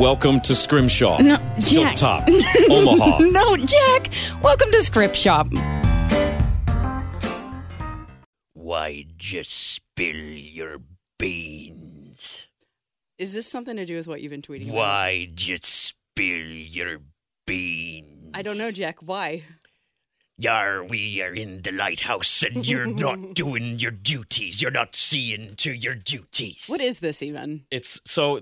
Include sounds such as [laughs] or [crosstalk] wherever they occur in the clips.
Welcome to Scrimshaw. No, Silk Jack. Top. [laughs] Omaha. No, Jack! Welcome to Script Shop. Why just spill your beans? Is this something to do with what you've been tweeting? Why just spill your beans? I don't know, Jack. Why? Yar, we are in the lighthouse and you're [laughs] not doing your duties. You're not seeing to your duties. What is this even? It's so.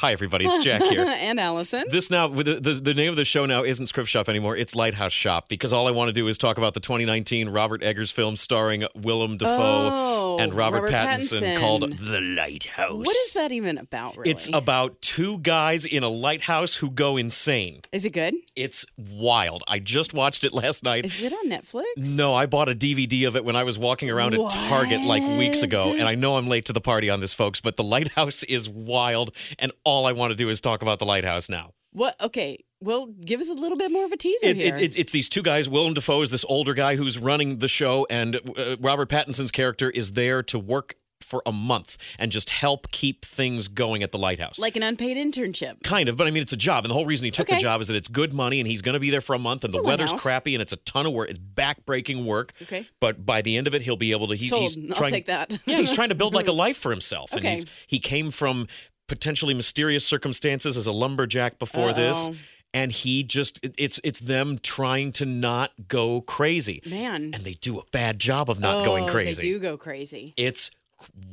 Hi, everybody. It's Jack here. [laughs] and Allison. This now, the, the, the name of the show now isn't Script Shop anymore. It's Lighthouse Shop because all I want to do is talk about the 2019 Robert Eggers film starring Willem Dafoe Oh, and Robert, Robert Pattinson, Pattinson. called The lighthouse. What is that even about, really? It's about two guys in a lighthouse who go insane. Is it good? It's wild. I just watched it last night. Is it on Netflix? No, I bought a DVD of it when I was walking around at Target like weeks ago, and I know I'm late to the party on this, folks, but the lighthouse is wild, and all I want to do is talk about the lighthouse now. What? Okay. Well, give us a little bit more of a teaser It, here. it, it, it's these two guys. Willem Dafoe is this older guy who's running the show, and uh, Robert Pattinson's character is there to work for a month and just help keep things going at the lighthouse. like an unpaid internship. Kind of, but I mean, it's a job. And the whole reason he took Okay. the job is that it's good money and he's going to be there for a month and It's the weather's crappy and it's a ton of work. It's backbreaking work. Okay. But by the end of it, he'll be able to. He, Sold. He's I'll trying, take that. yeah, he's trying to build like a [laughs] life for himself. And he's, he came from potentially mysterious circumstances as a lumberjack before this. Uh-oh. And he just it's it's them trying to not go crazy. Man. And they do a bad job of not oh, going crazy. They do go crazy. It's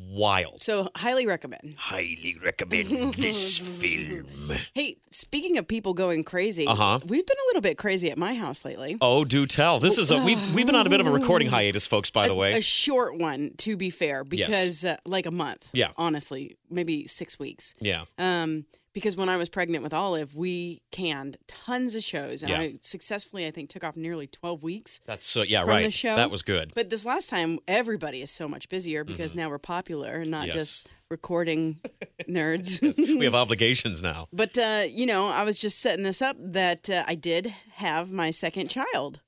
wild. So, highly recommend. Highly recommend this [laughs] film. Hey, speaking of people going crazy, Uh-huh. we've been a little bit crazy at my house lately. Oh, do tell. This is a we've we've been on a bit of a recording hiatus, folks. By the way, A short one, to be fair, because uh, like a month. Yeah. Honestly, maybe six weeks. yeah. Um, because when I was pregnant with Olive, we canned tons of shows, and Yeah. I successfully, I think, took off nearly twelve weeks. That's so yeah, right. the show. That was good. But this last time, everybody is so much busier because now we're popular and not Mm-hmm. Yes. just recording [laughs] nerds. we have obligations now. But uh, you know, I was just setting this up that uh, I did have my second child.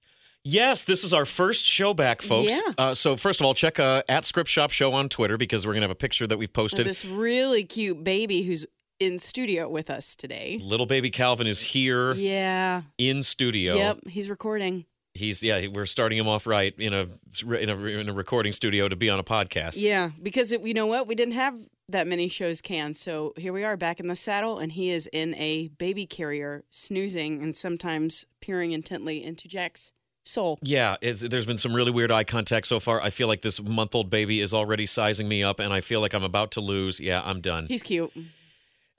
Yes, this is our first show back, folks. Yeah. Uh, so first of all, check uh, at Script Shop Show on Twitter because we're gonna have a picture that we've posted. this really cute baby who's in studio with us today. Little baby Calvin is here Yeah. in studio. Yep. He's recording. He's yeah. We're starting him off right in a in a in a recording studio to be on a podcast. Yeah, because it, you know what? We didn't have that many shows canned. So here we are back in the saddle, and he is in a baby carrier, snoozing and sometimes peering intently into Jack's soul. Yeah, it's, there's been some really weird eye contact so far. I feel like this month old baby is already sizing me up, and I feel like I'm about to lose. Yeah, I'm done. He's cute.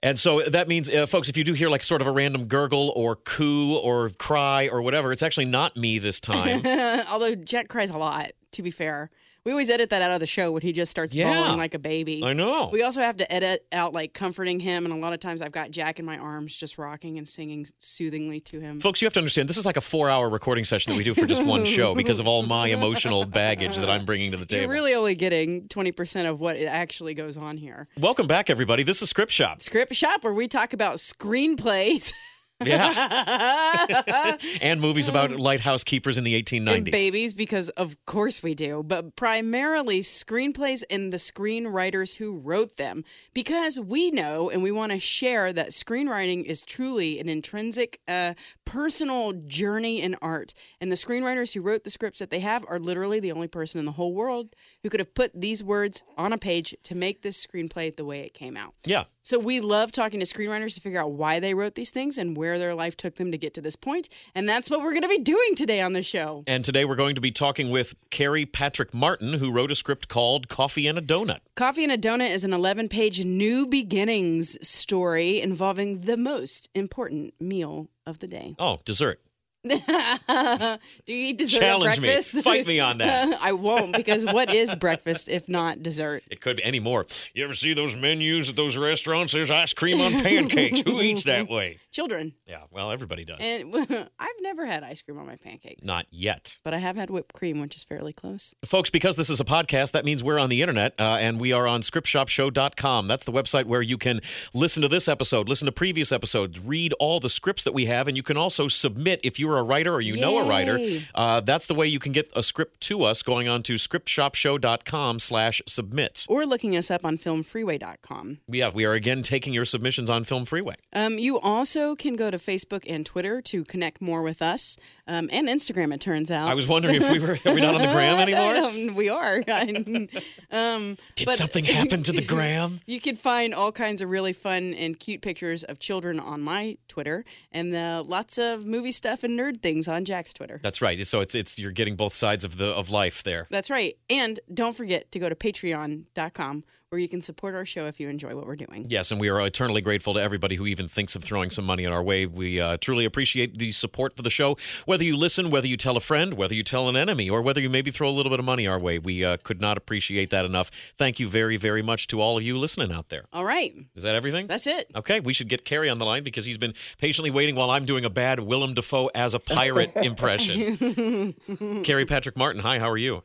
And so that means, uh, folks, if you do hear like sort of a random gurgle or coo or cry or whatever, it's actually not me this time. [laughs] Although Jack cries a lot, to be fair. We always edit that out of the show when he just starts Yeah. bawling like a baby. I know. We also have to edit out like comforting him, and a lot of times I've got Jack in my arms just rocking and singing soothingly to him. Folks, you have to understand this is like a four hour recording session that we do for just one show [laughs] because of all my emotional baggage that I'm bringing to the table. You're really only getting 20% of what actually goes on here. Welcome back, everybody. This is Script Shop. Script Shop, where we talk about screenplays [laughs] Yeah. [laughs] and movies about lighthouse keepers in the 1890s. and babies, because of course we do, but primarily screenplays and the screenwriters who wrote them, because we know and we want to share that screenwriting is truly an intrinsic, uh, personal journey in art. And the screenwriters who wrote the scripts that they have are literally the only person in the whole world who could have put these words on a page to make this screenplay the way it came out. Yeah. So we love talking to screenwriters to figure out why they wrote these things and where their life took them to get to this point. And that's what we're going to be doing today on the show. And today we're going to be talking with Cary Patrick Martin, who wrote a script called Coffee and a Donut. Coffee and a Donut is an 11 page new beginnings story involving the most important meal of the day. Oh, dessert. [laughs] Do you eat dessert Challenge me. breakfast? Fight me on that. [laughs] I won't because what is breakfast if not dessert? It could be any more. You ever see those menus at those restaurants? There's ice cream on pancakes. Who eats that way? [laughs] Children. Yeah, well, everybody does. And I've never had ice cream on my pancakes. Not yet. But I have had whipped cream, which is fairly close. Folks, because this is a podcast, that means we're on the internet uh, and we are on scriptshopshow.com. That's the website where you can listen to this episode, listen to previous episodes, read all the scripts that we have, and you can also submit if you're a writer or you know a writer. Uh, that's the way you can get a script to us going on to scriptshopshow.com slash submit. Or looking us up on filmfreeway.com. Yeah, we are again taking your submissions on Film Freeway. Um, you also can go to Facebook and Twitter to connect more with us, um, and Instagram. It turns out. I was wondering if we were are we not on the gram [laughs] anymore? Um, we are. [laughs] um, Did but- something happen to the [laughs] gram? You can find all kinds of really fun and cute pictures of children on my Twitter, and uh, lots of movie stuff and nerd things on Jack's Twitter. That's right. So it's it's you're getting both sides of the of life there. That's right. And don't forget to go to patreon.com where you can support our show if you enjoy what we're doing. Yes, and we are eternally grateful to everybody who even thinks of throwing some money in our way. We uh, truly appreciate the support for the show. Whether you listen, whether you tell a friend, whether you tell an enemy, or whether you maybe throw a little bit of money our way, we uh, could not appreciate that enough. Thank you very, very much to all of you listening out there. All right. Is that everything? That's it. Okay, we should get Cary on the line because he's been patiently waiting while I'm doing a bad Willem Dafoe as a pirate [laughs] impression. [laughs] Cary Patrick Martin, hi, how are you?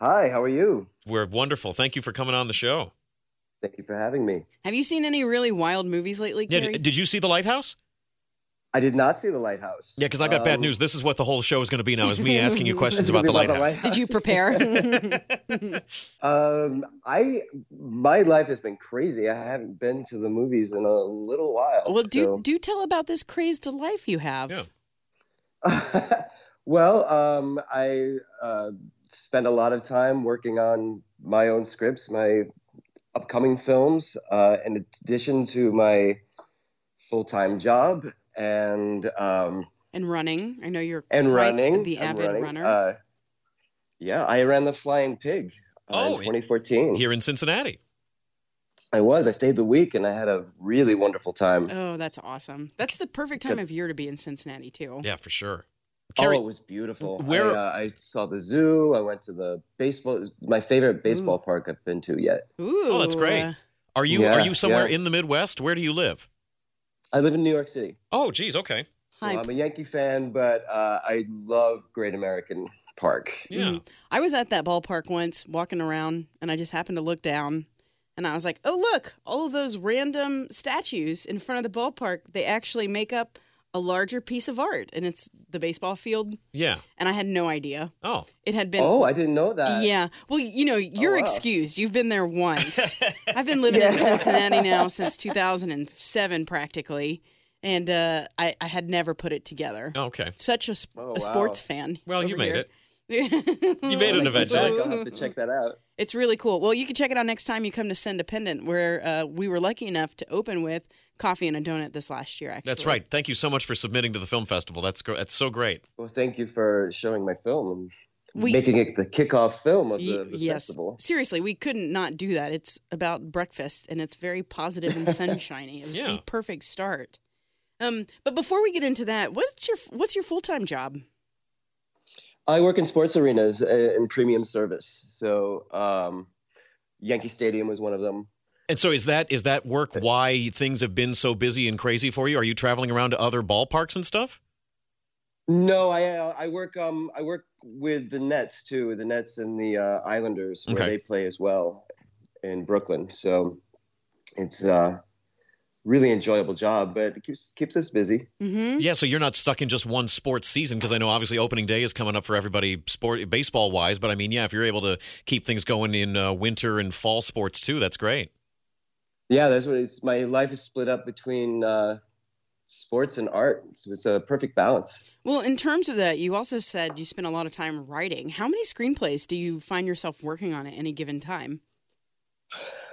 Hi, how are you? We're wonderful. Thank you for coming on the show. Thank you for having me. Have you seen any really wild movies lately, Yeah, Cary? d- did you see The Lighthouse? I did not see the lighthouse. Yeah, because I got bad Um, news. This is what the whole show is going to be now: is me [laughs] asking you questions about the gonna be lighthouse. Did you prepare? [laughs] Um, I my life has been crazy. I haven't been to the movies in a little while. well, do so- do tell about this crazed life you have. Yeah. [laughs] well, um, I uh, spend a lot of time working on my own scripts, my upcoming films, uh, in addition to my full time job and um, And running. I know you're and quite running. the avid running. runner. Uh, yeah, I ran the Flying Pig uh, Oh, in in- 2014. Here in Cincinnati. I was. I stayed the week and I had a really wonderful time. oh, that's awesome. That's the perfect time of year to be in Cincinnati too. Yeah, for sure. Oh, it was beautiful. where- I, uh, I saw the zoo. I went to the baseball. It's my favorite baseball park I've been to yet. Ooh. Oh, that's great. are you Yeah, are you somewhere yeah. in the Midwest? Where do you live? I live in New York City. Oh, geez, okay. So I'm a Yankee fan, but uh, I love Great American Park. Yeah. Mhm. I was at that ballpark once walking around and I just happened to look down and I was like, oh, look, all of those random statues in front of the ballpark, they actually make up a larger piece of art and it's the baseball field. Yeah. And I had no idea. Oh. It had been. Oh, I didn't know that. Yeah. Well, you know, you're wow. excused. You've been there once. [laughs] I've been living in Cincinnati now since 2007, practically. And uh, I, I had never put it together. Okay. Such a, sp- Oh, a sports wow. fan. Well, you made here. it. [laughs] You made it Back, eventually. I'll have to check that out. It's really cool. Well, you can check it out next time you come to Cindependent, where uh, we were lucky enough to open with coffee and a donut this last year. Actually, That's right. Thank you so much for submitting to the film festival. That's gr- that's so great. Well, thank you for showing my film and We- making it the kickoff film of the, the yes, festival. seriously, we couldn't not do that. It's about breakfast, and it's very positive and [laughs] sunshiny. It was Yeah. the perfect start. Um, but before we get into that, what's your what's your full time job? I work in sports arenas uh, in premium service. So um, Yankee Stadium was one of them. And so is that is that work why things have been so busy and crazy for you? Are you traveling around to other ballparks and stuff? No, I uh, I work um I work with the Nets too, the Nets and the uh, Islanders where Okay. they play as well in Brooklyn. So it's a really enjoyable job, but it keeps keeps us busy. Mm-hmm. Yeah, so you're not stuck in just one sports season because I know obviously opening day is coming up for everybody sport baseball wise, but I mean, yeah, if you're able to keep things going in uh, winter and fall sports too, that's great. Yeah, that's what it's. My life is split up between uh, sports and art. So it's a perfect balance. Well, in terms of that, you also said you spend a lot of time writing. How many screenplays do you find yourself working on at any given time? [laughs]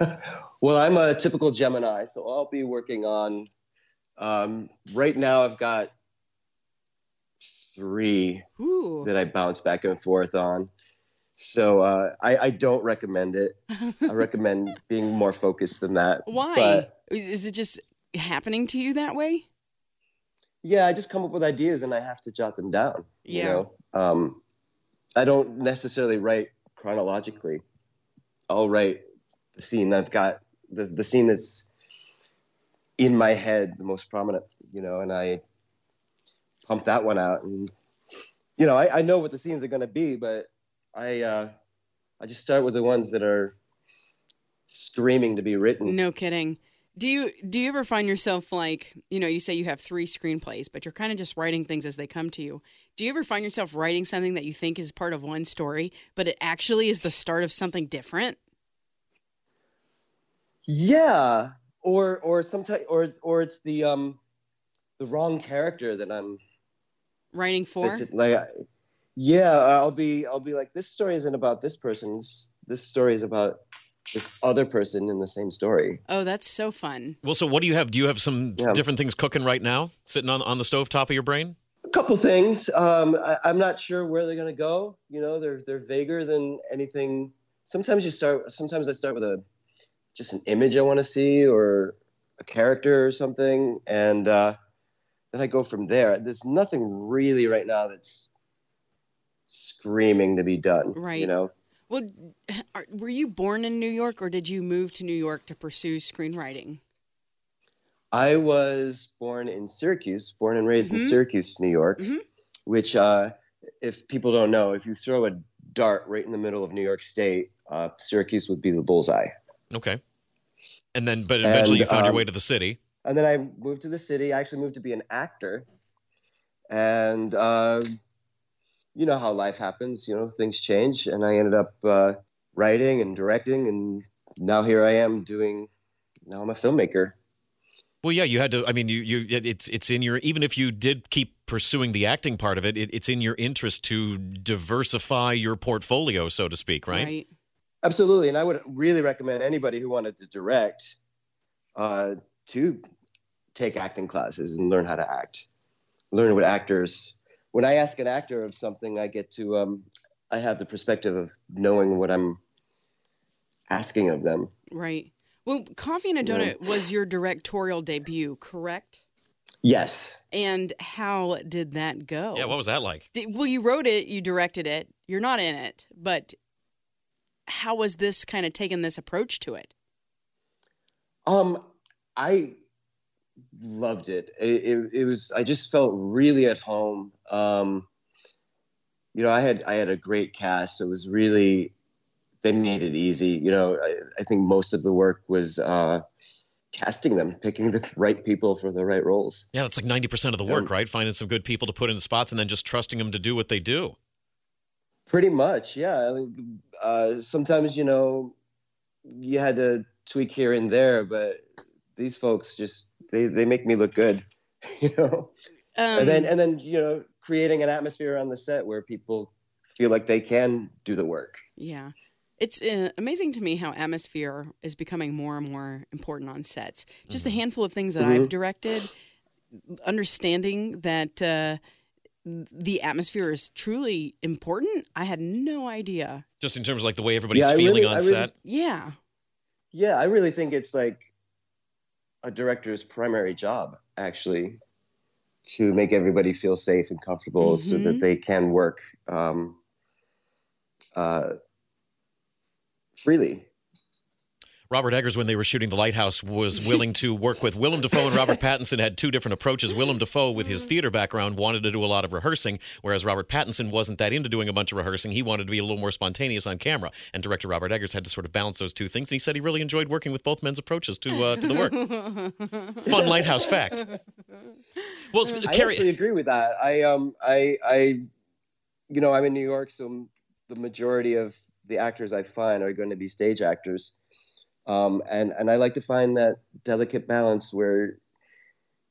well, I'm a typical Gemini, so I'll be working on. Um, right now, I've got three Ooh. that I bounce back and forth on. So uh, I, I don't recommend it. I [laughs] recommend being more focused than that. Why? But Is it just happening to you that way? yeah, I just come up with ideas and I have to jot them down. You Yeah. know, um, I don't necessarily write chronologically. I'll write the scene I've got the the scene that's in my head the most prominent. You know, and I pump that one out, and you know, I, I know what the scenes are going to be, but I uh, I just start with the ones that are screaming to be written. No kidding. Do you do you ever find yourself like you know you say you have three screenplays, but you're kind of just writing things as they come to you? Do you ever find yourself writing something that you think is part of one story, but it actually is the start of something different? Yeah, or or sometimes or or it's the um the wrong character that I'm Writing for like yeah I'll be I'll be like this story isn't about this person this, this story is about this other person in the same story. oh, that's so fun. Well, so what do you have? Do you have some Yeah. different things cooking right now, sitting on on the stove top of your brain? A couple things. Um, I, I'm not sure where they're gonna go. You know, they're they're vaguer than anything. Sometimes you start. Sometimes I start with a just an image I want to see or a character or something, and uh, then I go from there. There's nothing really right now that's screaming to be done. Right. You know. Well, [clears throat] are, were you born in New York, or did you move to New York to pursue screenwriting? I was born in Syracuse, born and raised in Mhm. Syracuse, New York, Mhm. which, uh, if people don't know, if you throw a dart right in the middle of New York State, uh, Syracuse would be the bullseye. Okay. And then, but eventually And, you found your um, way to the city. And then I moved to the city. I actually moved to be an actor. And uh, you know how life happens, you know, things change. And I ended up uh, writing and directing. And now here I am doing, now I'm a filmmaker. Well, yeah, you had to. I mean, you, you, it- it's, it's in your. Even if you did keep pursuing the acting part of it, it, it's in your interest to diversify your portfolio, so to speak, right? Absolutely, and I would really recommend anybody who wanted to direct uh, to take acting classes and learn how to act, learn what actors. When I ask an actor of something, I get to. Um, I have the perspective of knowing what I'm asking of them. Right. Well, Coffee and a Yeah. Donut was your directorial debut, correct? Yes. And how did that go? Yeah. What was that like? Did, well, you wrote it, you directed it. You're not in it, but how was this kind of taking this approach to it? Um, I loved it. It, it. it was. I just felt really at home. Um, you know, I had I had a great cast. It was really they made it easy. You know, I, I think most of the work was uh, casting them, picking the [laughs] right people for the right roles. Yeah, that's like ninety percent of the work, Yeah. right? Finding some good people to put in the spots, and then just trusting them to do what they do. Pretty much, yeah. I mean, uh, sometimes you know you had to tweak here and there, but these folks just they they make me look good. [laughs] You know. Um, and then and then you know creating an atmosphere on the set where people feel like they can do the work yeah. It's uh, amazing to me how atmosphere is becoming more and more important on sets. Just a handful of things that I've Mhm. directed, understanding that uh, the atmosphere is truly important. I had no idea. Just in terms of like the way everybody's Yeah, feeling really- on really- set. Yeah. yeah i really think it's like a director's primary job actually to make everybody feel safe and comfortable so Mhm. that they can work um, uh, freely Robert Eggers, when they were shooting The Lighthouse, was [laughs] willing to work with Willem Dafoe and Robert Pattinson. Had two different approaches. Willem Dafoe, with his theater background, wanted to do a lot of rehearsing, whereas Robert Pattinson wasn't that into doing a bunch of rehearsing. He wanted to be a little more spontaneous on camera. And director Robert Eggers had to sort of balance those two things. And he said he really enjoyed working with both men's approaches to uh, to the work. [laughs] Fun Lighthouse fact. Well, it's- i Cary, actually agree with that i um i i you know i'm in new york so the majority of the actors i find are going to be stage actors um, and and I like to find that delicate balance where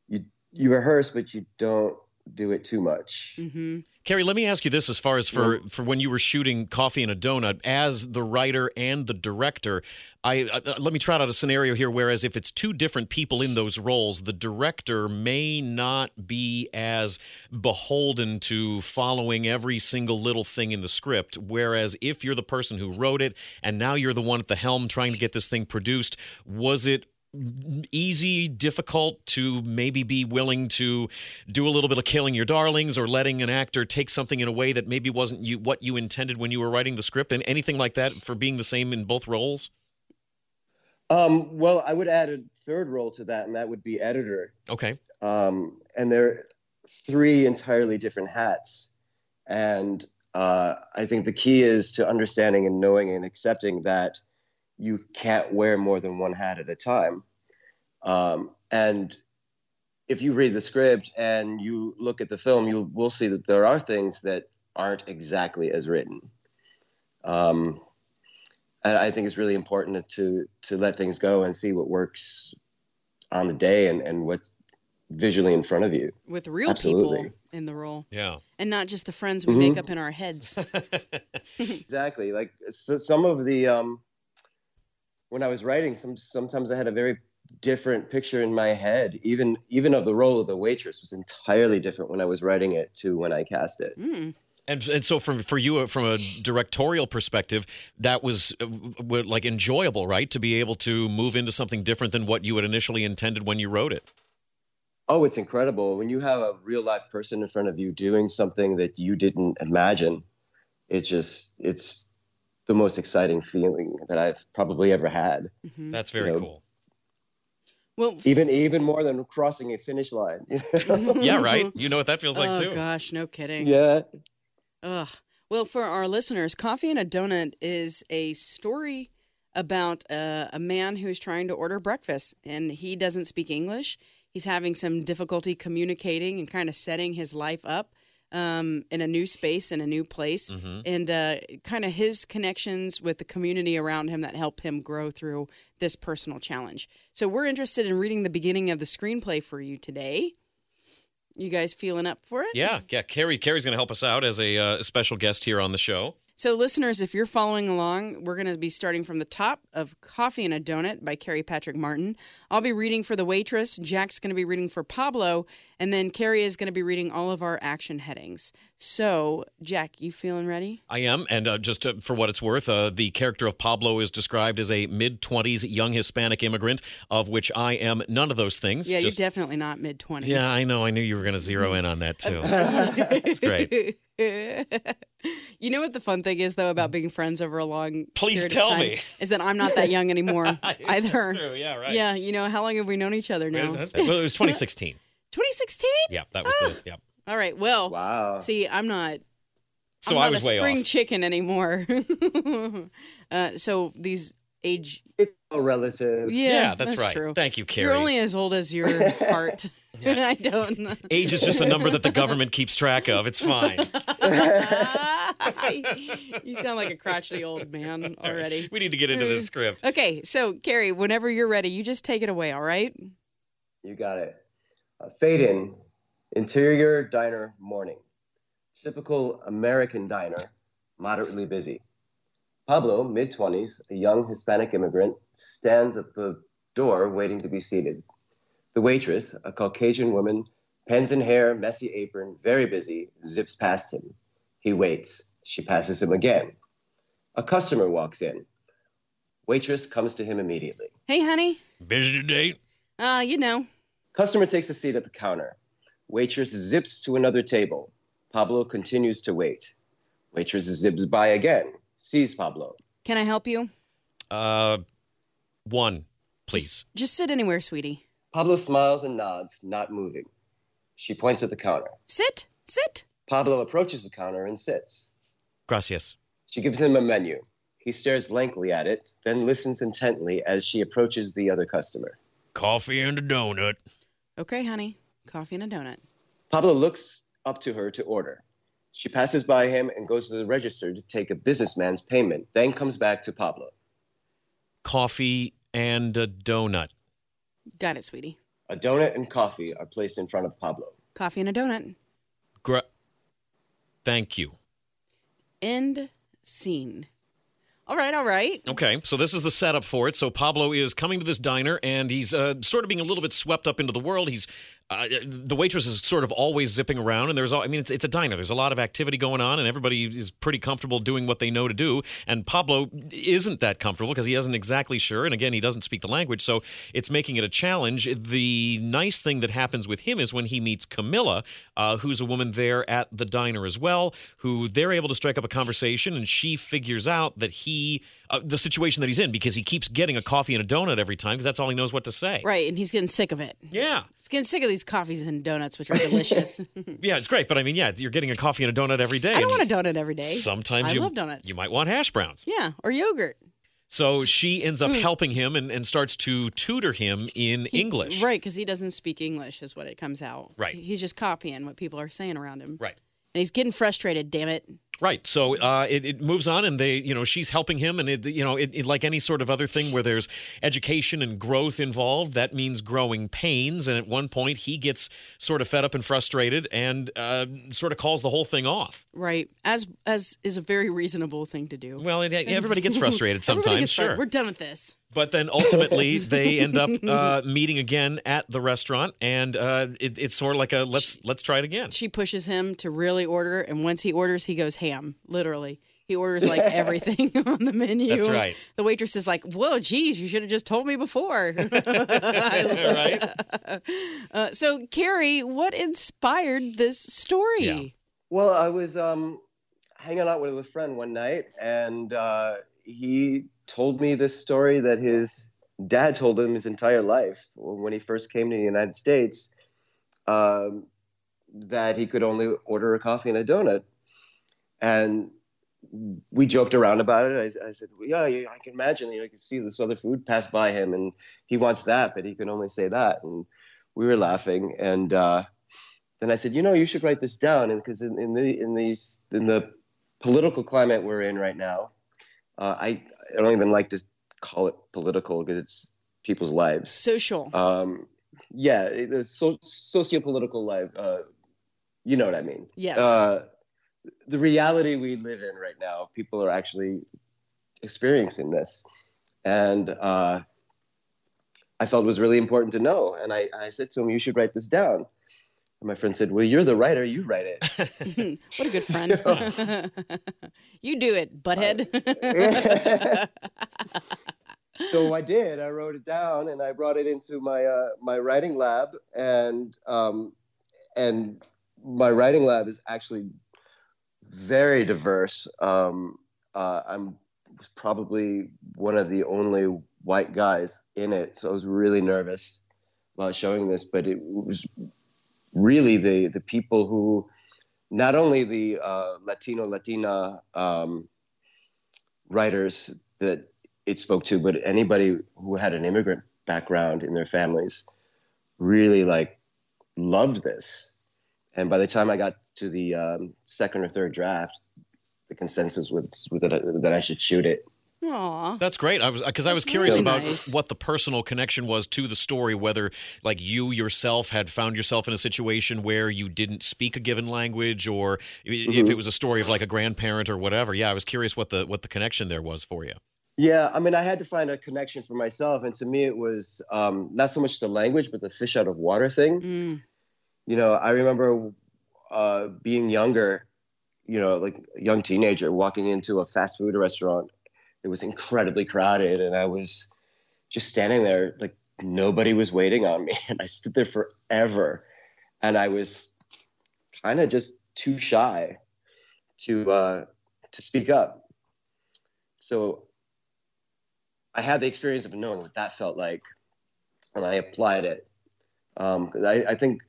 you you rehearse but you don't do it too much. hmm Cary, let me ask you this: as far as for for when you were shooting Coffee and a Donut, as the writer and the director, I uh, let me trot out a scenario here. Whereas if it's two different people in those roles, the director may not be as beholden to following every single little thing in the script. Whereas if you're the person who wrote it and now you're the one at the helm trying to get this thing produced, was it easy, difficult to maybe be willing to do a little bit of killing your darlings or letting an actor take something in a way that maybe wasn't you what you intended when you were writing the script and anything like that for being the same in both roles? Um, well, I would add a third role to that, and that would be editor. Okay. Um, and they're three entirely different hats. And uh, I think the key is to understanding and knowing and accepting that you can't wear more than one hat at a time. Um, and if you read the script and you look at the film, you will see that there are things that aren't exactly as written. Um, and I think it's really important to to let things go and see what works on the day and, and what's visually in front of you. With real Absolutely. people in the role. Yeah. And not just the friends we Mhm. make up in our heads. [laughs] [laughs] exactly like so some of the um when i was writing some sometimes i had a very different picture in my head even even of the role of the waitress was entirely different when i was writing it to when i cast it Mm. And and so from for you uh, from a directorial perspective, that was uh, w- w- like enjoyable, right? To be able to move into something different than what you had initially intended when you wrote it. oh it's incredible when you have a real life person in front of you doing something that you didn't imagine it's just it's the most exciting feeling that i've probably ever had Mhm. That's very You know, cool. Well, even even more than crossing a finish line Yeah, right. You know what that feels like oh too. gosh, no kidding. yeah Ugh. Well, for our listeners, Coffee and a Donut is a story about uh, a man who's trying to order breakfast and he doesn't speak English. He's having some difficulty communicating and kind of setting his life up um, in a new space, in a new place, Mhm. and uh, kind of his connections with the community around him that help him grow through this personal challenge. So, we're interested in reading the beginning of the screenplay for you today. You guys feeling up for it? Yeah, yeah. Cary, Cary's going to help us out as a uh, special guest here on the show. So, listeners, if you're following along, we're going to be starting from the top of Coffee and a Donut by Cary Patrick Martin. I'll be reading for The Waitress. Jack's going to be reading for Pablo. And then Cary is going to be reading all of our action headings. So, Jack, you feeling ready? I am, and uh, just to, for what it's worth, uh, the character of Pablo is described as a mid twenties young Hispanic immigrant, of which I am none of those things. Yeah, Just- you're definitely not mid 20s. Yeah, I know. I knew you were going to zero in on that too. [laughs] That's great. [laughs] [laughs] you know what the fun thing is, though, about being friends over a long Please period of tell time? me. Is that I'm not that young anymore [laughs] either. True. Yeah. Right. Yeah, you know, how long have we known each other now? Well, it was 2016. 2016? [laughs] Yeah, that was the. Yeah. All right. Well, wow see, I'm not. So I'm I not was a way spring off. chicken anymore. uh, so these age, it's all relative yeah, Yeah, that's, right. True. Thank you, Cary. You're only as old as your [laughs] heart. Yeah. [laughs] I don't. Age is just a number that the government keeps track of. It's fine. [laughs] you sound like a crotchety old man already. We need to get into this script. Okay, so Cary, whenever you're ready, you just take it away. All right. You got it. Uh, fade in. Interior diner morning. Typical American diner, moderately busy. Pablo, mid 20s, a young Hispanic immigrant, stands at the door waiting to be seated. The waitress, a Caucasian woman, pens in hair, messy apron, very busy, zips past him. He waits. She passes him again. A customer walks in. Waitress comes to him immediately. Hey, honey. Busy today? Uh, you know. Customer takes a seat at the counter. Waitress zips to another table. Pablo continues to wait. Waitress zips by again, sees Pablo. Can I help you? Uh, one, please. Just, just sit anywhere, sweetie. Pablo smiles and nods, not moving. She points at the counter. Sit. Sit. Pablo approaches the counter and sits. Gracias. She gives him a menu. He stares blankly at it, then listens intently as she approaches the other customer. Coffee and a donut. Okay, honey. Coffee and a donut. Pablo looks up to her to order. She passes by him and goes to the register to take a businessman's payment, then comes back to Pablo. Coffee and a donut. Got it, sweetie. A donut and coffee are placed in front of Pablo. Coffee and a donut. Gra- Thank you. End scene. All right, all right. Okay, so this is the setup for it. So Pablo is coming to this diner, and he's uh, sort of being a little bit swept up into the world. He's uh, the waitress is sort of always zipping around, and there's all, I mean, it's, it's a diner. There's a lot of activity going on, and everybody is pretty comfortable doing what they know to do. And Pablo isn't that comfortable because he isn't exactly sure. And again, he doesn't speak the language. So it's making it a challenge. The nice thing that happens with him is when he meets Camilla, uh, who's a woman there at the diner as well, who they're able to strike up a conversation, and she figures out that he, uh, the situation that he's in, because he keeps getting a coffee and a donut every time because that's all he knows what to say. Right, and he's getting sick of it. Yeah. He's getting sick of these coffees and donuts, which are delicious. [laughs] Yeah, it's great, but I mean, yeah, you're getting a coffee and a donut every day. I don't want a donut every day. Sometimes I you love donuts. You might want hash browns. yeah, or yogurt. So she ends up Hmm. helping him and, and starts to tutor him in English. Right, because he doesn't speak English, is what it comes out. Right. He's just copying what people are saying around him. Right. And he's getting frustrated, damn it. Right. So uh, it, it moves on, and they, you know, she's helping him, and it, you know, it, it, like any sort of other thing where there's education and growth involved, that means growing pains. And at one point, he gets sort of fed up and frustrated, and uh, sort of calls the whole thing off. Right. As as is a very reasonable thing to do. Well, it, [laughs] everybody gets frustrated sometimes, gets sure. We're done with this. But then ultimately, [laughs] they end up uh, meeting again at the restaurant, and uh, it, it's sort of like a let's let's try it again. She pushes him to really order, and once he orders, he goes ham. Literally, he orders like [laughs] everything [laughs] on the menu. That's right. The waitress is like, "Whoa, geez, you should have just told me before." right? uh, so, Cary, what inspired this story? Yeah. Well, I was um, hanging out with a friend one night, and uh, he told me this story that his dad told him his entire life when he first came to the United States. Um, that he could only order a coffee and a donut, and we joked around about it. I, I said, well, "Yeah, I can imagine. You know, I can see this other food pass by him, and he wants that, but he can only say that." And we were laughing, and uh, then I said, "You know, you should write this down, because in, in the in these in the political climate we're in right now, uh, I I don't even like to call it political because it's people's lives. Social. Um, yeah, the so, socio-political life. Uh, you know what I mean? yes. Uh, the reality we live in right now, people are actually experiencing this, and uh, I felt it was really important to know. And I, I said to him, "You should write this down." And my friend said, "Well, you're the writer. You write it." [laughs] [laughs] what a good friend. [laughs] you do it, butthead. so I did. I wrote it down and I brought it into my uh, my writing lab, and um, and my writing lab is actually very diverse. Um, uh, I'm probably one of the only white guys in it, so I was really nervous about showing this. But it was really the the people who, not only the uh, Latino Latina um, writers that it spoke to, but anybody who had an immigrant background in their families really like loved this. And by the time I got to the um, second or third draft, the consensus was, that, I, that I should shoot it. Aw. That's great. I was because I was curious really about nice. what the personal connection was to the story. Whether like you yourself had found yourself in a situation where you didn't speak a given language, or i- if it was a story of like a grandparent or whatever. Yeah, I was curious what the what the connection there was for you. Yeah, I mean, I had to find a connection for myself, and to me, it was um, not so much the language, but the fish out of water thing. Mm. You know, I remember uh, being younger, you know, like a young teenager, walking into a fast food restaurant. It was incredibly crowded, and I was just standing there, like nobody was waiting on me, [laughs] and I stood there forever, and I was kind of just too shy to uh, to speak up. So I had the experience of knowing what that felt like, and I applied it. Um, I, I think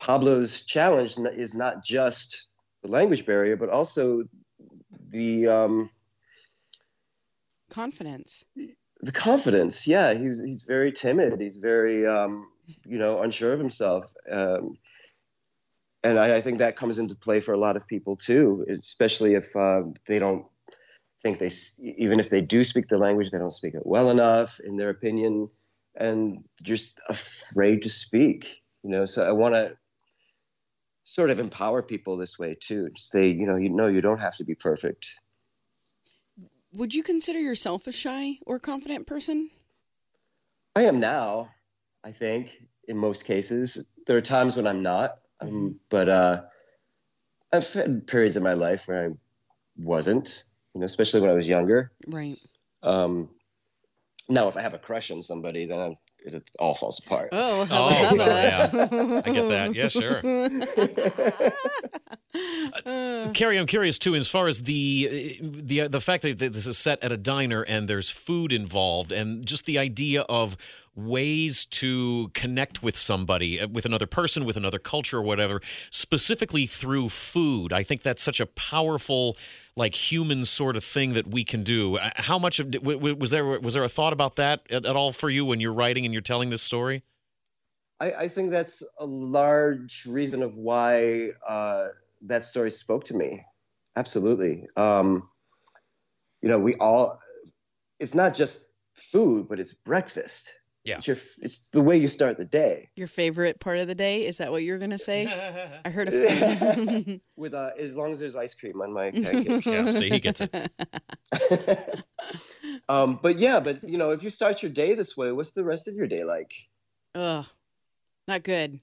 Pablo's challenge is not just the language barrier, but also the um, Confidence. the confidence. Yeah, he's he's very timid. He's very um, you know unsure of himself, um, and I, I think that comes into play for a lot of people too, especially if uh, they don't think they even if they do speak the language, they don't speak it well enough, in their opinion, and just afraid to speak. You know, so I want to sort of empower people this way too. Say, you know, you know, you don't have to be perfect. Would you consider yourself a shy or confident person? I am now, I think, in most cases. there are times when I'm not, um, but uh, I've had periods in my life where I wasn't. You know, especially when I was younger. Right. Um, now, if I have a crush on somebody, then I'm, it all falls apart. Oh, Oh, yeah. I get that. Yeah, sure. [laughs] [laughs] Uh, Cary, I'm curious too, as far as the the the fact that this is set at a diner and there's food involved, and just the idea of ways to connect with somebody, uh, with another person, with another culture, or whatever, specifically through food. I think that's such a powerful, like human sort of thing that we can do. Uh, How much of w- w- was there was there a thought about that at, at all for you when you're writing and you're telling this story? I, I think that's a large reason of why uh, that story spoke to me. Absolutely. Um, you know, we all, it's not just food, but it's breakfast. Yeah. It's, your, it's the way you start the day. Your favorite part of the day? Is that what you're going to say? [laughs] I heard a [laughs] [laughs] With uh, as long as there's ice cream on my pancakes. yeah, see, he gets it. um, but yeah, but you know, if you start your day this way, what's the rest of your day like? Ugh, not good.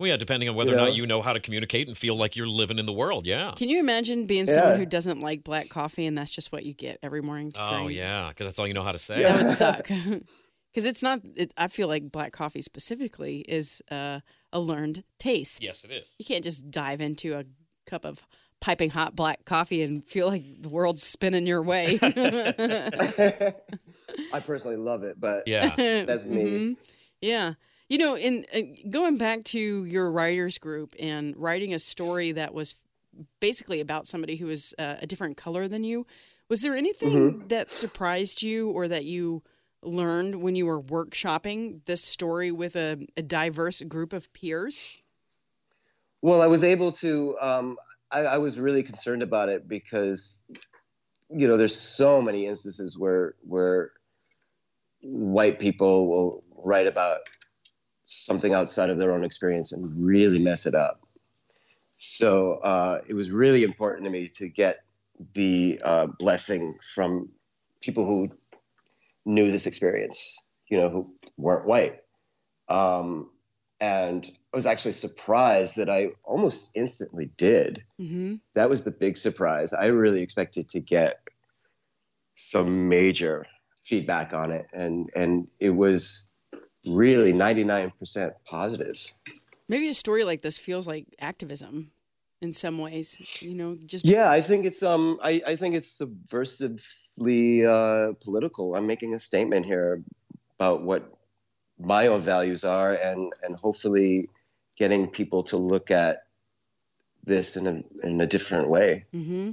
Well, yeah, depending on whether or not you know how to communicate and feel like you're living in the world. Yeah. Can you imagine being someone who doesn't like black coffee and that's just what you get every morning to Oh drink? yeah, because that's all you know how to say. Yeah. That would suck. [laughs] [laughs] Because it's not, it, I feel like black coffee specifically is uh, a learned taste. Yes, it is. You can't just dive into a cup of piping hot black coffee and feel like the world's spinning your way. [laughs] I personally love it, but Yeah. That's me. Mhm. Yeah. You know, in uh, going back to your writers group and writing a story that was basically about somebody who was uh, a different color than you, was there anything Mm-hmm. that surprised you or that you learned when you were workshopping this story with a, a diverse group of peers? Well, I was able to. Um, I, I was really concerned about it because, you know, there's so many instances where where white people will write about something outside of their own experience and really mess it up. So uh, it was really important to me to get the uh, blessing from people who knew this experience, you know, who weren't white. Um, and I was actually surprised that I almost instantly did. Mm-hmm. That was the big surprise. I really expected to get some major feedback on it, and and it was really ninety nine percent positive. Maybe a story like this feels like activism in some ways. You know, just Yeah, I think it's um, I, I think it's subversively uh, political. I'm making a statement here about what my own values are, and and hopefully getting people to look at this in a in a different way. hmm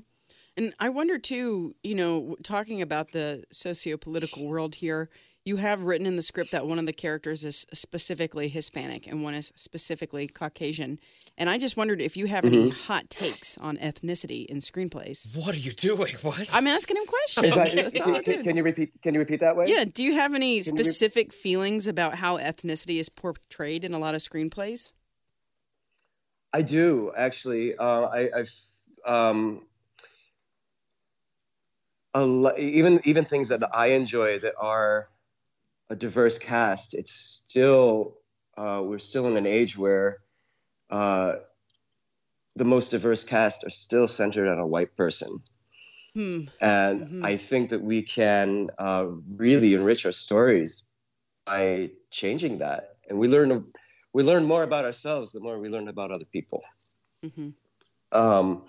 And I wonder too, you know, talking about the socio-political world here, you have written in the script that one of the characters is specifically Hispanic and one is specifically Caucasian. And I just wondered if you have any Mm-hmm. hot takes on ethnicity in screenplays. What are you doing? [laughs] What? I'm asking him questions. That- [laughs] That's all I'm can, can, can you repeat? Can you repeat that way? yeah. Do you have any Can you re- specific feelings about how ethnicity is portrayed in a lot of screenplays? I do actually. Uh, I, I've um, a lo- even even things that I enjoy that are a diverse cast. It's still uh, we're still in an age where uh, the most diverse cast are still centered on a white person, Hmm. and Mhm. I think that we can uh, really enrich our stories by changing that, and we learn we learn more about ourselves the more we learn about other people. hmm Um,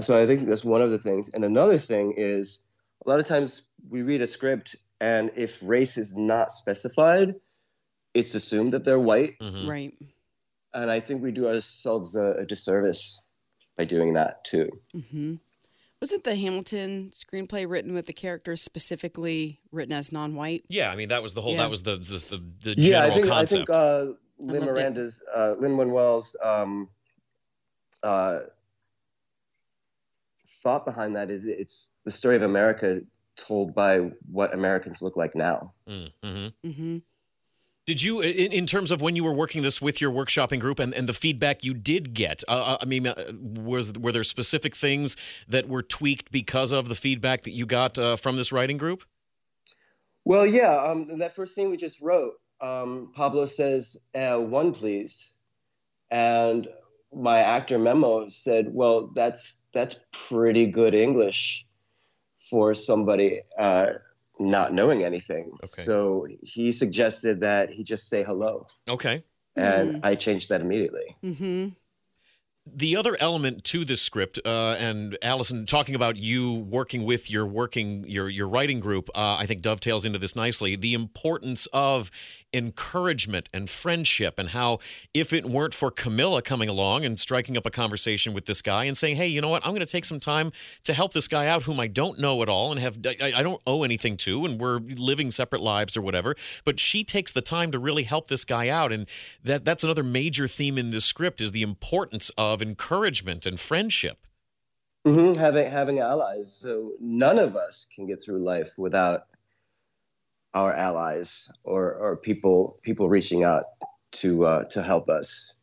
so I think that's one of the things. And another thing is a lot of times we read a script, and if race is not specified, it's assumed that they're white. Mhm. Right. And I think we do ourselves a, a disservice by doing that too. hmm Wasn't the Hamilton screenplay written with the characters specifically written as non-white? Yeah, I mean that was the whole. Yeah. That was the the, the, the Yeah, I general think concept. I think uh, Lin loved. Miranda's uh, Lin Manuel's um, uh, thought behind that is it's the story of America told by what Americans look like now. mm-hmm. hmm Did you, in, in terms of when you were working this with your workshopping group and, and the feedback you did get, uh, I mean, uh, was were there specific things that were tweaked because of the feedback that you got uh, from this writing group? Well, yeah. Um, that first scene we just wrote, um, Pablo says, uh, "One, please," and my actor memo said, "Well, that's that's pretty good English for somebody uh, not knowing anything." Okay. So he suggested that he just say hello, Okay. and I changed that immediately. Mm-hmm. The other element to this script, uh, and Allison talking about you working with your working your your writing group, uh, I think dovetails into this nicely. The importance of encouragement and friendship, and how if it weren't for Camilla coming along and striking up a conversation with this guy and saying, "Hey, you know what? I'm going to take some time to help this guy out, whom I don't know at all, and have I, I don't owe anything to, and we're living separate lives or whatever." But she takes the time to really help this guy out, and that that's another major theme in this script is the importance of encouragement and friendship. hmm Having having allies, so none of us can get through life without our allies or or people people reaching out to uh, to help us.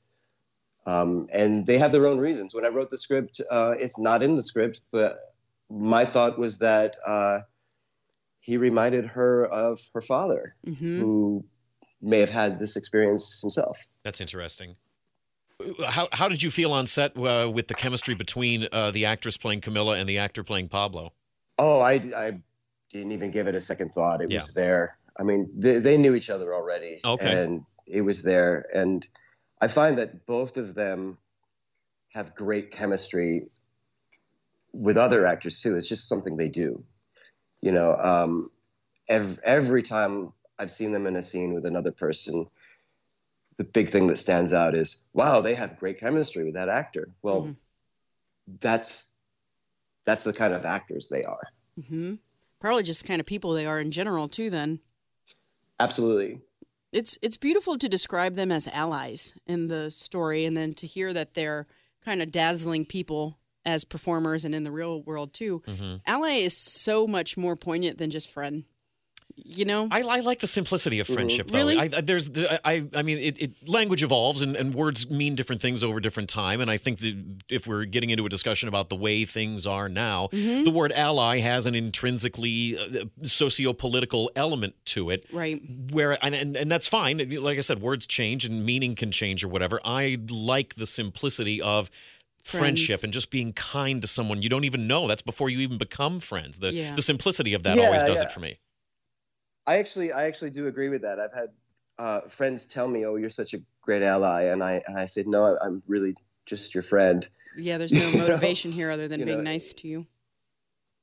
Um, and they have their own reasons. When I wrote the script, uh, it's not in the script, but my thought was that uh, he reminded her of her father, Mm-hmm. who may have had this experience himself. That's interesting. How how did you feel on set uh, with the chemistry between uh, the actress playing Camilla and the actor playing Pablo? Oh, I, I didn't even give it a second thought. It Yeah. was there. I mean, they, they knew each other already. Okay. And it was there. And I find that both of them have great chemistry with other actors too. It's just something they do. You know, um, every, every time I've seen them in a scene with another person, the big thing that stands out is, wow, they have great chemistry with that actor. Well, Mhm. that's that's the kind of actors they are. Mm-hmm. Probably just the kind of people they are in general too. Then Absolutely. it's it's beautiful to describe them as allies in the story, and then to hear that they're kind of dazzling people as performers and in the real world too. Mm-hmm. Ally is so much more poignant than just friend. You know, I, I like the simplicity of friendship, though. Really? I, I, there's, the, I, I mean, it, it, language evolves and, and words mean different things over different time. And I think that if we're getting into a discussion about the way things are now, Mm-hmm. the word ally has an intrinsically uh, socio-political element to it. right? Where and, and and that's fine. Like I said, words change and meaning can change or whatever. I like the simplicity of. Friendship Friends. and just being kind to someone you don't even know. That's before you even become friends. The Yeah. the simplicity of that Yeah, always does yeah. it for me. I actually, I actually do agree with that. I've had uh, friends tell me, "Oh, you're such a great ally," and I, and I said, "No, I'm really just your friend." Yeah, there's no [laughs] You know, motivation here other than you being know, nice to you.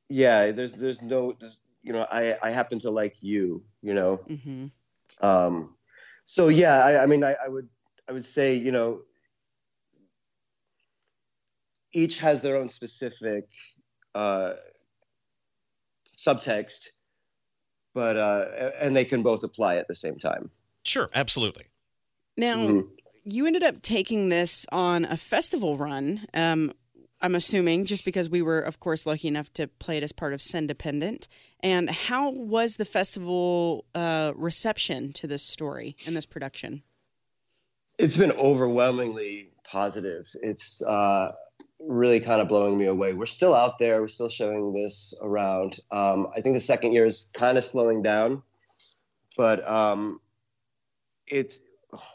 Yeah, there's, there's no, there's, you know, I, I happen to like you, you know. hmm Um, so yeah, I, I mean, I, I would, I would say, you know, each has their own specific uh, subtext, but uh, and they can both apply at the same time. Sure, absolutely. Now, Mhm. you ended up taking this on a festival run. Um, I'm assuming just because we were, of course, lucky enough to play it as part of Cindependent. And how was the festival uh, reception to this story and this production? It's been overwhelmingly positive. It's uh, really kind of blowing me away. We're still out there. We're still showing this around. Um, I think the second year is kind of slowing down, but um, it's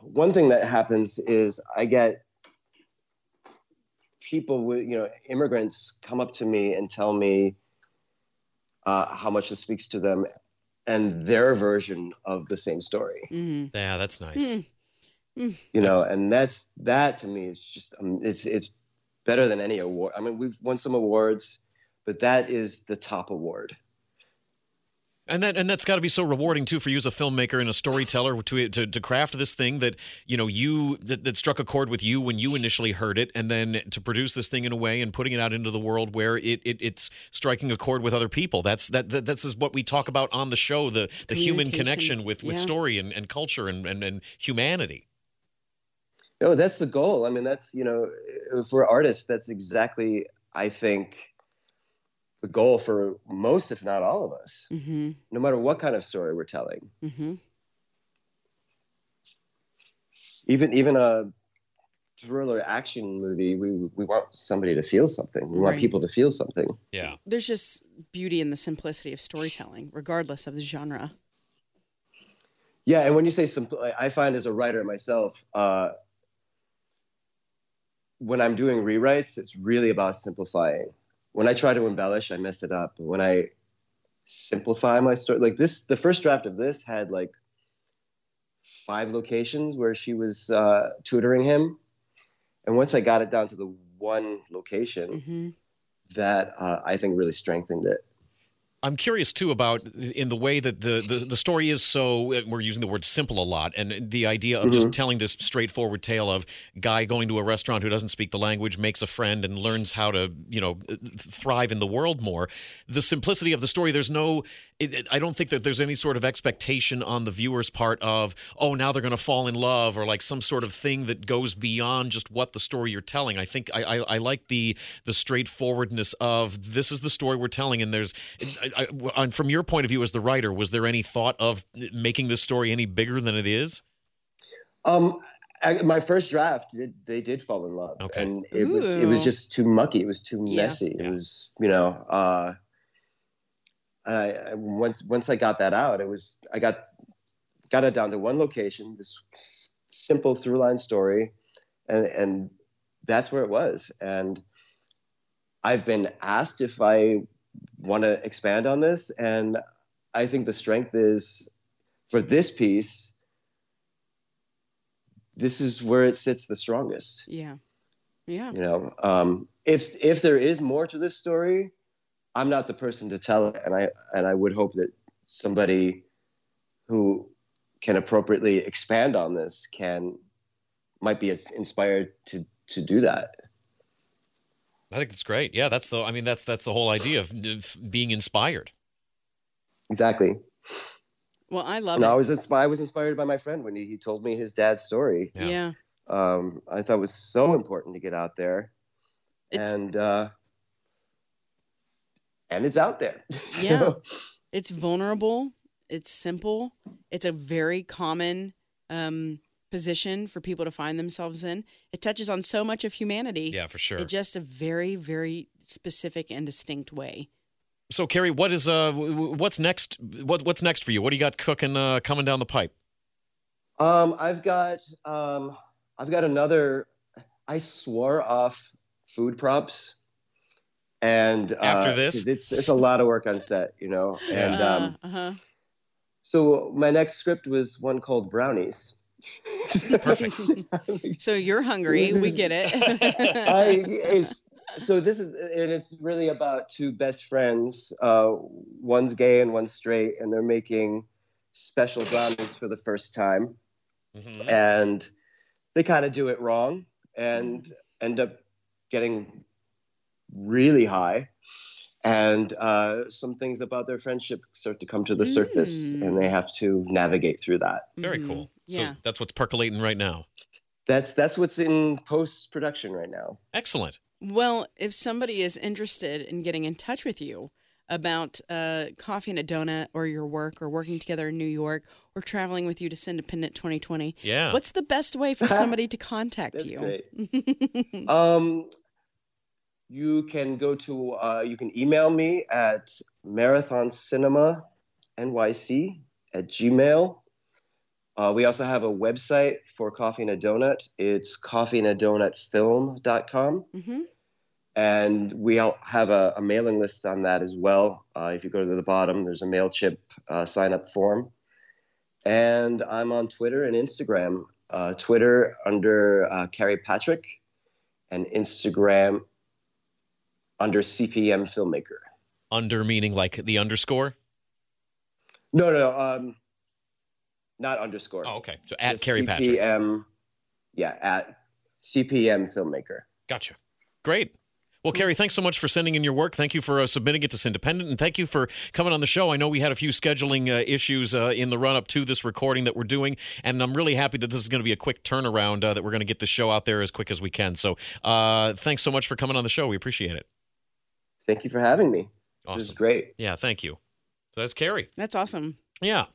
one thing that happens is I get people with you know immigrants come up to me and tell me uh, how much this speaks to them and their version of the same story Mm. Yeah, that's nice. Mm. you know and that's that to me is just um, it's it's better than any award i mean we've won some awards but that is the top award And that and that's got to be so rewarding too for you as a filmmaker and a storyteller to to, to craft this thing that you know you that, that struck a chord with you when you initially heard it, and then to produce this thing in a way and putting it out into the world where it, it it's striking a chord with other people. That's that, that this is what we talk about on the show the the human connection with with yeah. story and, and culture and, and and humanity. No that's the goal. I mean that's you know for artists that's exactly i think the goal for most if not all of us. Hmm no matter what kind of story we're telling. Hmm even even a thriller action movie we we want somebody to feel something. We want people to feel something. Yeah. There's just beauty in the simplicity of storytelling, regardless of the genre. Yeah, and when you say simple, I find as a writer myself, uh, when I'm doing rewrites, it's really about simplifying. When I try to embellish, I mess it up. When I simplify my story, like this, the first draft of this had like five locations where she was uh, tutoring him, and once I got it down to the one location, hmm that uh, I think really strengthened it. I'm curious too about in the way that the, the, the story is so uh, we're using the word simple a lot and the idea of just mm-hmm. telling this straightforward tale of guy going to a restaurant who doesn't speak the language makes a friend and learns how to you know thrive in the world more. The simplicity of the story there's no it, it- I don't think that there's any sort of expectation on the viewer's part of oh now they're going to fall in love or like some sort of thing that goes beyond just what the story you're telling I think I, I, I like the the straightforwardness of this is the story we're telling and there's I, I, on, from your point of view as the writer was there any thought of making this story any bigger than it is Um, I, my first draft, it, they did fall in love, Okay. and it, was- it was just too mucky. It was too Yeah. messy. Yeah. It was, you know, uh, Once once I got that out, it was I got got it down to one location, this simple through line story, and and that's where it was. And I've been asked if I want to expand on this, and I think the strength is for this piece this is where it sits the strongest Yeah. Yeah. you know um, if if there is more to this story i'm not the person to tell it and i and i would hope that somebody who can appropriately expand on this can might be inspired to to do that I think it's great yeah that's the I mean that's that's the whole idea of, of being inspired exactly Well, I love no, i it. was inspired i was inspired by my friend when he, he told me his dad's story Yeah. Yeah. um, i thought was so important to get out there It's and uh, and it's out there. [laughs] Yeah. it's vulnerable. It's simple. It's a very common um, position for people to find themselves in. It touches on so much of humanity. yeah for sure In just a very, very specific and distinct way. so Cary what is uh w- w- what's next what what's next for you what do you got cooking uh, coming down the pipe um, I've got um, I've got another. I swore off food props, and uh, After this it's it's a lot of work on set, you know. And um, uh, uh-huh. so my next script was one called Brownies. [laughs] Perfect. [laughs] So you're hungry. We get it. [laughs] I, it's, so this is and it's really about two best friends uh, one's gay and one's straight and they're making special brownies for the first time Mhm. and they kind of do it wrong and end up getting really high and uh, some things about their friendship start to come to the surface Mm. and they have to navigate through that very Mhm. cool Yeah. so that's what's percolating right now that's that's what's in post production right now excellent Well, if somebody is interested in getting in touch with you about uh, coffee and a donut or your work or working together in New York or traveling with you to Cindependent 2020, yeah what's the best way for [laughs] somebody to contact That's you? great. [laughs] um, you can go to uh, you can email me at marathoncinema nyc at gmail. Uh, we also have a website for coffee and a donut. It's coffeeandadonutfilm.com hmm and we have a, a mailing list on that as well. Uh, if you go to the bottom there's a mailchimp uh, sign up form. And i'm on twitter and instagram. Uh, twitter under uh, cary patrick and instagram under cpm filmmaker under meaning like the underscore no no no um, not underscore oh okay so at Just Cary Patrick cpm yeah at cpm filmmaker Gotcha. Great. Well, Cary, thanks so much for sending in your work. Thank you for uh, submitting it to Cindependent, and thank you for coming on the show. I know we had a few scheduling uh, issues uh, in the run up to this recording that we're doing, and I'm really happy that this is going to be a quick turnaround. Uh, that we're going to get the show out there as quick as we can. So, uh, thanks so much for coming on the show. We appreciate it. Thank you for having me this is great Yeah, thank you. So that's Cary. That's awesome. Yeah.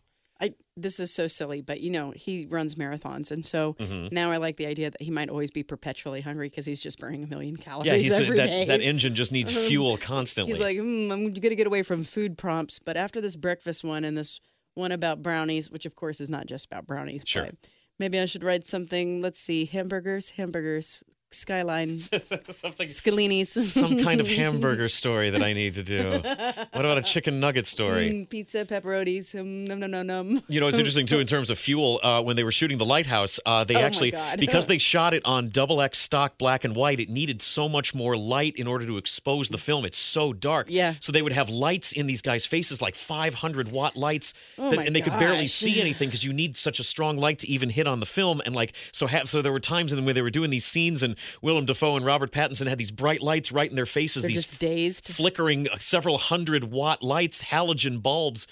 I this is so silly, but you know he runs marathons, and so hmm now I like the idea that he might always be perpetually hungry because he's just burning a million calories Yeah, he's, every that, day. that engine just needs Um, [laughs] fuel constantly. He's like, mm, I'm gonna get away from food prompts, but after this breakfast one and this one about brownies, which of course is not just about brownies, Sure. but maybe I should write something. Let's see, hamburgers, hamburgers, Skyline, [laughs] Something Scalini's, some kind of [laughs] hamburger story that I need to do. What about a chicken nugget story? Mm, pizza, pepperonis, um, num num num num. You know, it's [laughs] interesting too in terms of fuel. Uh, when they were shooting the lighthouse, uh, they Oh actually because they shot it on double X stock black and white, it needed so much more light in order to expose the film. It's so dark. Yeah. So they would have lights in these guys' faces, like 500 watt lights, Oh that- and they could barely see anything because you need such a strong light to even hit on the film. And like so, have so there were times in when they were doing these scenes, and Willem Dafoe and Robert Pattinson had these bright lights right in their faces. They're these just dazed. flickering uh, several hundred watt lights, halogen bulbs,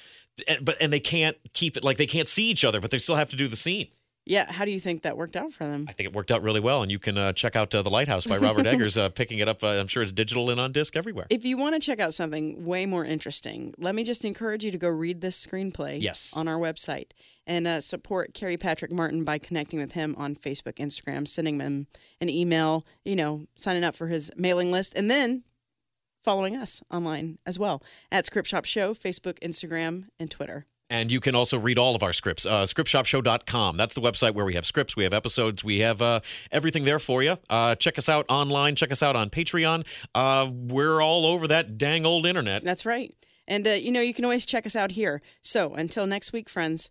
and, but and they can't keep it like they can't see each other, but they still have to do the scene. Yeah, how do you think that worked out for them? I think it worked out really well, and you can uh, check out uh, the Lighthouse by Robert [laughs] Eggers, uh, picking it up. Uh, I'm sure it's digital and on disc everywhere. If you want to check out something way more interesting, let me just encourage you to go read this screenplay Yes. on our website and uh, support Cary Patrick Martin by connecting with him on Facebook, Instagram, sending him an email, you know, signing up for his mailing list, and then following us online as well at Script Shop Show, Facebook, Instagram, and Twitter. And you can also read all of our scripts. Uh, scriptshopshow.com. That's the website where we have scripts, we have episodes, we have uh, everything there for you. Uh, check us out online. Check us out on Patreon. Uh, we're all over that dang old internet. That's right. And, uh, you know, you can always check us out here. So until next week, friends,